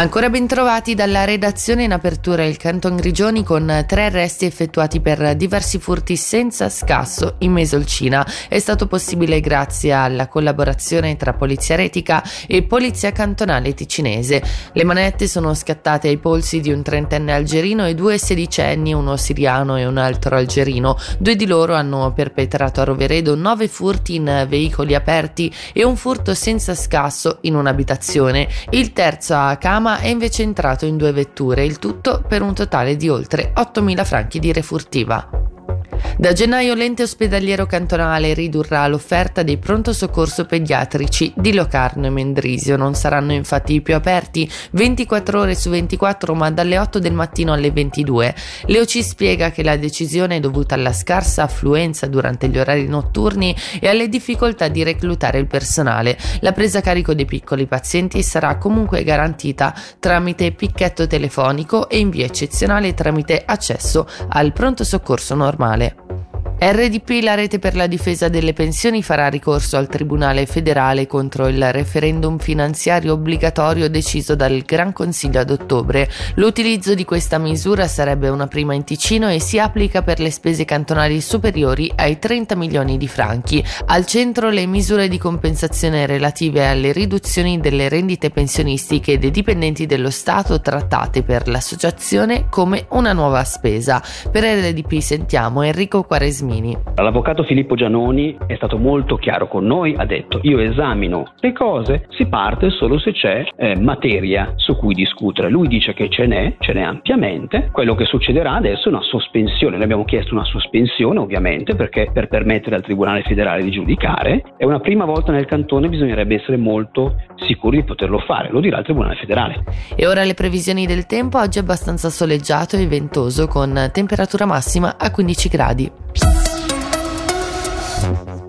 Ancora ben trovati dalla redazione in apertura il Canton Grigioni con tre arresti effettuati per diversi furti senza scasso in Mesolcina. È stato possibile grazie alla collaborazione tra Polizia Retica e Polizia Cantonale Ticinese. Le manette sono scattate ai polsi di un trentenne algerino e due sedicenni, uno siriano e un altro algerino. Due di loro hanno perpetrato a Roveredo nove furti in veicoli aperti e un furto senza scasso in un'abitazione. Il terzo a Cama è invece entrato in due vetture, il tutto per un totale di oltre 8.000 franchi di refurtiva. Da gennaio l'ente ospedaliero cantonale ridurrà l'offerta dei pronto soccorso pediatrici di Locarno e Mendrisio. Non saranno infatti più aperti 24 ore su 24 ma dalle 8 del mattino alle 22. L'EOC spiega che la decisione è dovuta alla scarsa affluenza durante gli orari notturni e alle difficoltà di reclutare il personale. La presa a carico dei piccoli pazienti sarà comunque garantita tramite picchetto telefonico e in via eccezionale tramite accesso al pronto soccorso normale. RDP, la rete per la difesa delle pensioni, farà ricorso al Tribunale federale contro il referendum finanziario obbligatorio deciso dal Gran Consiglio ad ottobre. L'utilizzo di questa misura sarebbe una prima in Ticino e si applica per le spese cantonali superiori ai 30 milioni di franchi. Al centro le misure di compensazione relative alle riduzioni delle rendite pensionistiche dei dipendenti dello Stato trattate per l'associazione come una nuova spesa. Per RDP sentiamo Enrico Quaresmi Giannini. L'avvocato Filippo Giannoni è stato molto chiaro con noi, ha detto io esamino le cose, si parte solo se c'è eh, materia su cui discutere. Lui dice che ce n'è, ce n'è ampiamente, quello che succederà adesso è una sospensione, noi abbiamo chiesto una sospensione ovviamente perché per permettere al Tribunale federale di giudicare è una prima volta nel cantone bisognerebbe essere molto sicuri di poterlo fare, lo dirà il Tribunale federale. E ora le previsioni del tempo, oggi è abbastanza soleggiato e ventoso con temperatura massima a 15 gradi. Thank